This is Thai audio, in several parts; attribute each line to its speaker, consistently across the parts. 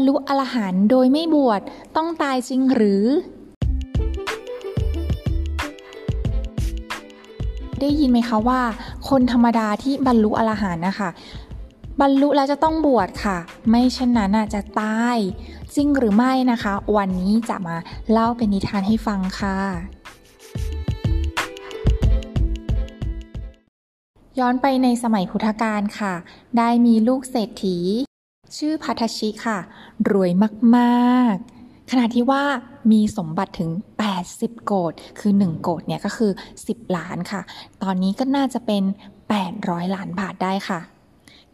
Speaker 1: รรลุอรหันต์โดยไม่บวชต้องตายจริงหรือ ได้ยินไหมคะว่า คนธรรมดาที่บรรลุอรหันต์นะคะบรรลุแล้วจะต้องบวชค่ะ ไม่เช่นนั้นจะตาย จริงหรือไม่นะคะ วันนี้จะมาเล่าเป็นนิทานให้ฟังค่ะ ย้อนไปในสมัยพุทธกาลค่ะ ได้มีลูกเศรษฐี ชื่อพัทชิค่ะ รวยมากๆ ขณะที่ว่ามีสมบัติถึง 80 โกดคือ 1 โกดเนี่ยก็คือ 10 ล้านค่ะ ตอนนี้ก็น่าจะเป็น 800 ล้านบาทได้ค่ะ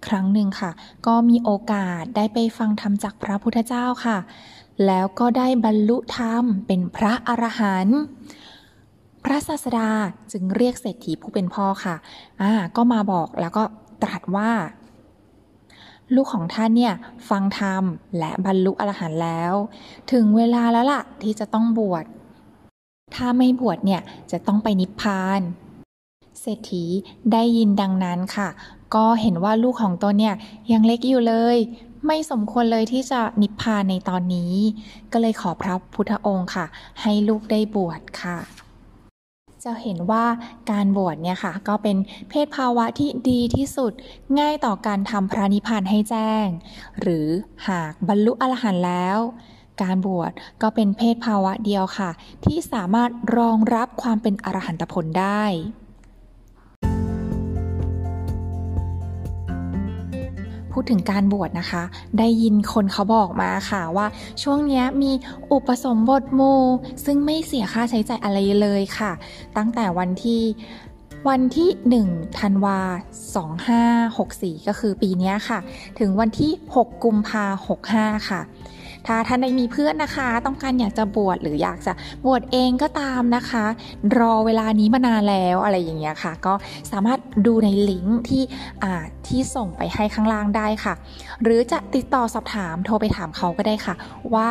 Speaker 1: ครั้งหนึ่งค่ะ ก็มีโอกาสได้ไปฟังธรรมจากพระพุทธเจ้าค่ะ แล้วก็ได้บรรลุธรรมเป็นพระอรหันต์พระศาสดาจึงเรียกเศรษฐีผู้เป็นพ่อค่ะ อ่า ก็มาบอกแล้วก็ตรัสว่า ลูกของท่านเนี่ยฟังธรรมและบรรลุอรหันต์แล้ว ถึงเวลาแล้วล่ะที่จะต้องบวช ถ้าไม่บวชเนี่ยจะต้องไปนิพพาน เศรษฐีได้ยินดังนั้นค่ะ ก็เห็นว่าลูกของตนเนี่ยยังเล็กอยู่เลย ไม่สมควรเลยที่จะนิพพานในตอนนี้ ก็เลยขอพระพุทธองค์ค่ะ ให้ลูกได้บวชค่ะ จะเห็นว่าการบวชเนี่ยค่ะ ก็เป็นเพศภาวะที่ดีที่สุดง่ายต่อการทำพระนิพพานให้แจ้ง หรือหากบรรลุอรหันต์แล้ว การบวชก็เป็นเพศภาวะเดียวค่ะ ที่สามารถรองรับความเป็นอรหันตผลได้ พูดถึงการบวชนะคะ ได้ยินคนเขาบอกมาค่ะว่าช่วงนี้มีอุปสมบทโมู่ซึ่งไม่เสียค่าใช้จ่ายอะไรเลยค่ะ ตั้งแต่วันที่วันที่ 1 ธันวา 2564 ก็คือปีนี้ค่ะ ถึงวันที่ 6 กุมภา65 ค่ะ ถ้าท่านใดมีเพื่อนนะคะ ต้องการอยากจะบวชหรืออยากจะบวชเองก็ตามนะคะ รอเวลานี้มานานแล้วอะไรอย่างเงี้ยค่ะ ก็สามารถดูในลิงก์ที่อ่าที่ส่งไปให้ข้างล่างได้ค่ะ หรือจะติดต่อสอบถามโทรไปถามเขาก็ได้ค่ะ ว่า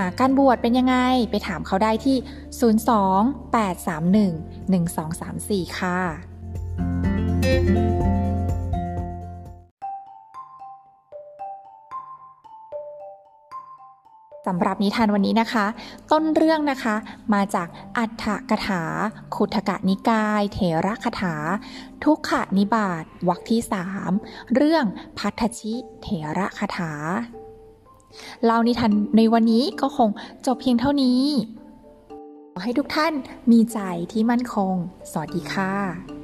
Speaker 1: าการบวชเป็นยังไงไปถามเขาได้ที่ 02-831-1234 ค่ะ สำหรับนิทานวันนี้นะคะ ต้นเรื่องนะคะ มาจากอัฏฐกถา ขุทกนิกาย เถระคถา ทุกขนิบาตวรรคที่สามเรื่องพัทชิ เถระคถาเล่านิทานในวันนี้ก็คงจบเพียงเท่านี้ ขอให้ทุกท่านมีใจที่มั่นคง สวัสดีค่ะ